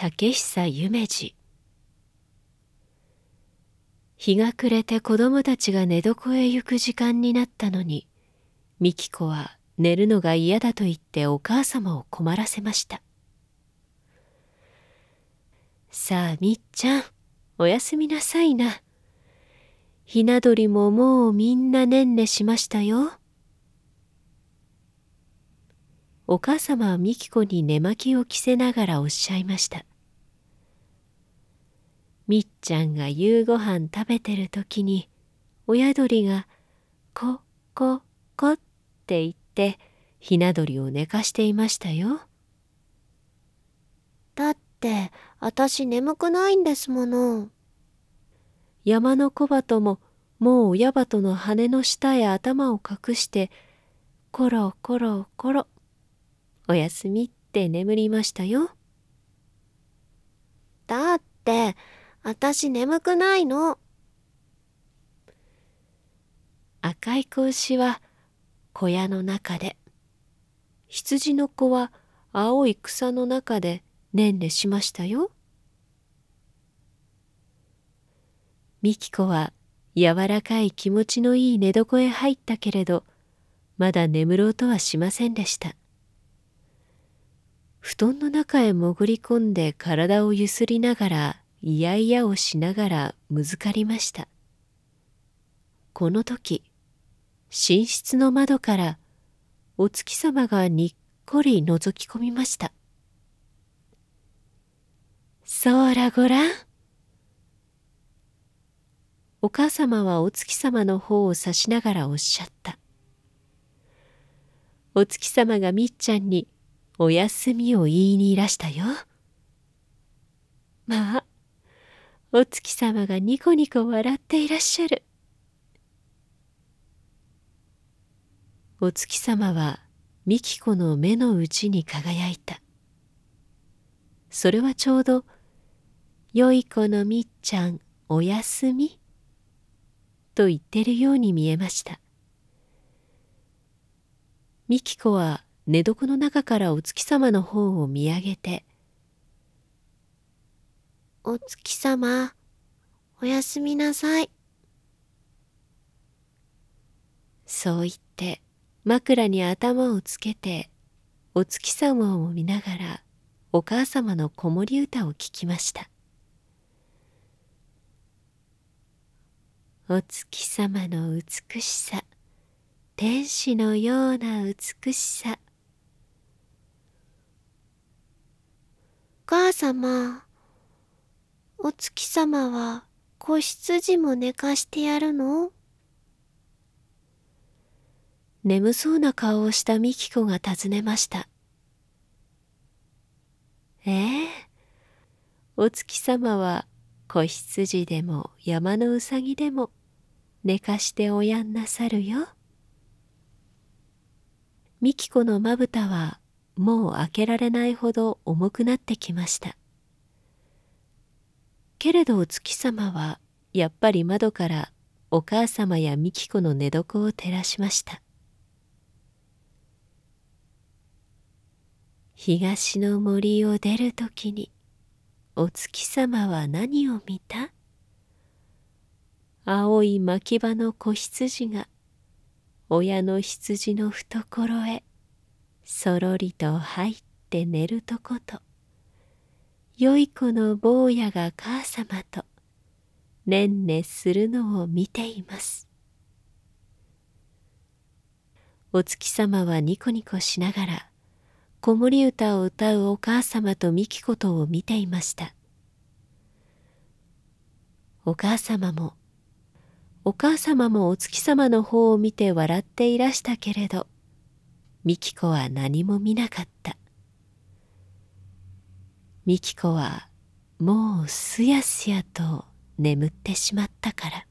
竹久夢二。日が暮れて子供たちが寝床へ行く時間になったのに美紀子は寝るのが嫌だと言ってお母様を困らせました。さあみっちゃんおやすみなさいな。ひな鳥ももうみんなねんねしましたよ。お母様はみき子に寝巻きを着せながらおっしゃいました。みっちゃんが夕ごはん食べてる時に親鳥が「こここ」って言ってひな鳥を寝かしていましたよ。だってあたし眠くないんですもの。山の小鳩ももう親鳩の羽の下へ頭を隠してコロコロコロおやすみって眠りましたよだってあたし眠くないの。赤い子牛は小屋の中で、羊の子は青い草の中でねんねしましたよ。みき子は柔らかい気持ちのいい寝床へ入ったけれど、まだ眠ろうとはしませんでした。布団の中へ潜り込んで体をゆすりながらいやいやをしながらむずかりました。この時寝室の窓からお月様がにっこり覗き込みました。そらごらん？お母様はお月様の方を指しながらおっしゃった。お月様がみっちゃんにお休みを言いにいらしたよ。まあお月様がニコニコ笑っていらっしゃる。お月様はみき子の目の内に輝いた。それはちょうど「よい子のみっちゃんおやすみ」と言ってるように見えました。みき子は寝床の中からお月様の方を見上げてお月様、おやすみなさい。そう言って枕に頭をつけてお月様を見ながらお母様の子守歌を聞きましたお月様の美しさ天使のような美しさ母様お月様は子羊も寝かしてやるの？眠そうな顔をしたみき子が尋ねました。ええお月様は子羊でも山のうさぎでも寝かしておやんなさるよ。みき子のまぶたはもう開けられないほど重くなってきました。けれどお月様はやっぱり窓からお母様や美紀子の寝床を照らしました。東の森を出るときにお月様は何を見た？青い牧場の子羊が親の羊の懐へ。そろりと入って寝るとこと。良い子の坊やが母様とねんねするのを見ています。お月様はニコニコしながら子守歌を歌うお母様とみきことを見ていました。お母様もお母様もお月様の方を見て笑っていらしたけれどみき子は何も見なかった。みき子はもうすやすやと眠ってしまったから。